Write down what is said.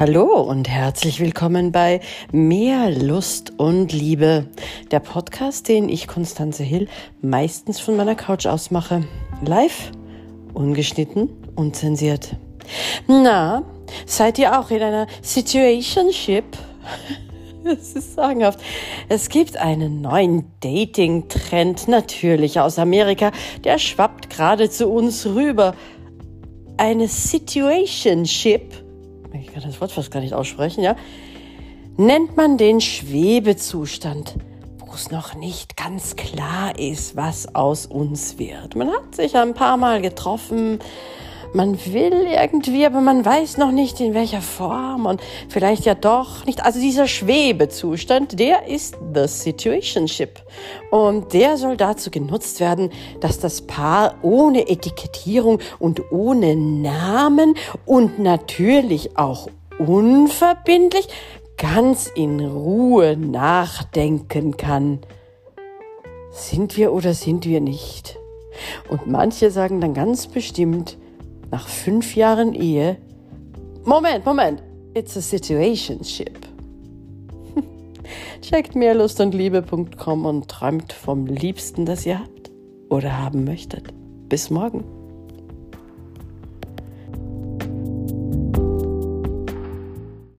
Hallo und herzlich willkommen bei Mehr Lust und Liebe, der Podcast, den ich, Konstanze Hill, meistens von meiner Couch aus mache. Live, ungeschnitten, unzensiert. Na, seid ihr auch in einer Situationship? Es ist sagenhaft. Es gibt einen neuen Dating-Trend, natürlich aus Amerika. Der schwappt gerade zu uns rüber. Eine Situationship ich kann das Wort fast gar nicht aussprechen, ja, nennt man den Schwebezustand, wo es noch nicht ganz klar ist, was aus uns wird. Man hat sich ein paar Mal getroffen, man will irgendwie, aber man weiß noch nicht in welcher Form und vielleicht ja doch nicht. Also dieser Schwebezustand, der ist the situationship. Und der soll dazu genutzt werden, dass das Paar ohne Etikettierung und ohne Namen und natürlich auch unverbindlich ganz in Ruhe nachdenken kann. Sind wir oder sind wir nicht? Und manche sagen dann ganz bestimmt, nach fünf Jahren Ehe, Moment, Moment, it's a situationship. Checkt mehrlustundliebe.com und träumt vom Liebsten, das ihr habt oder haben möchtet. Bis morgen.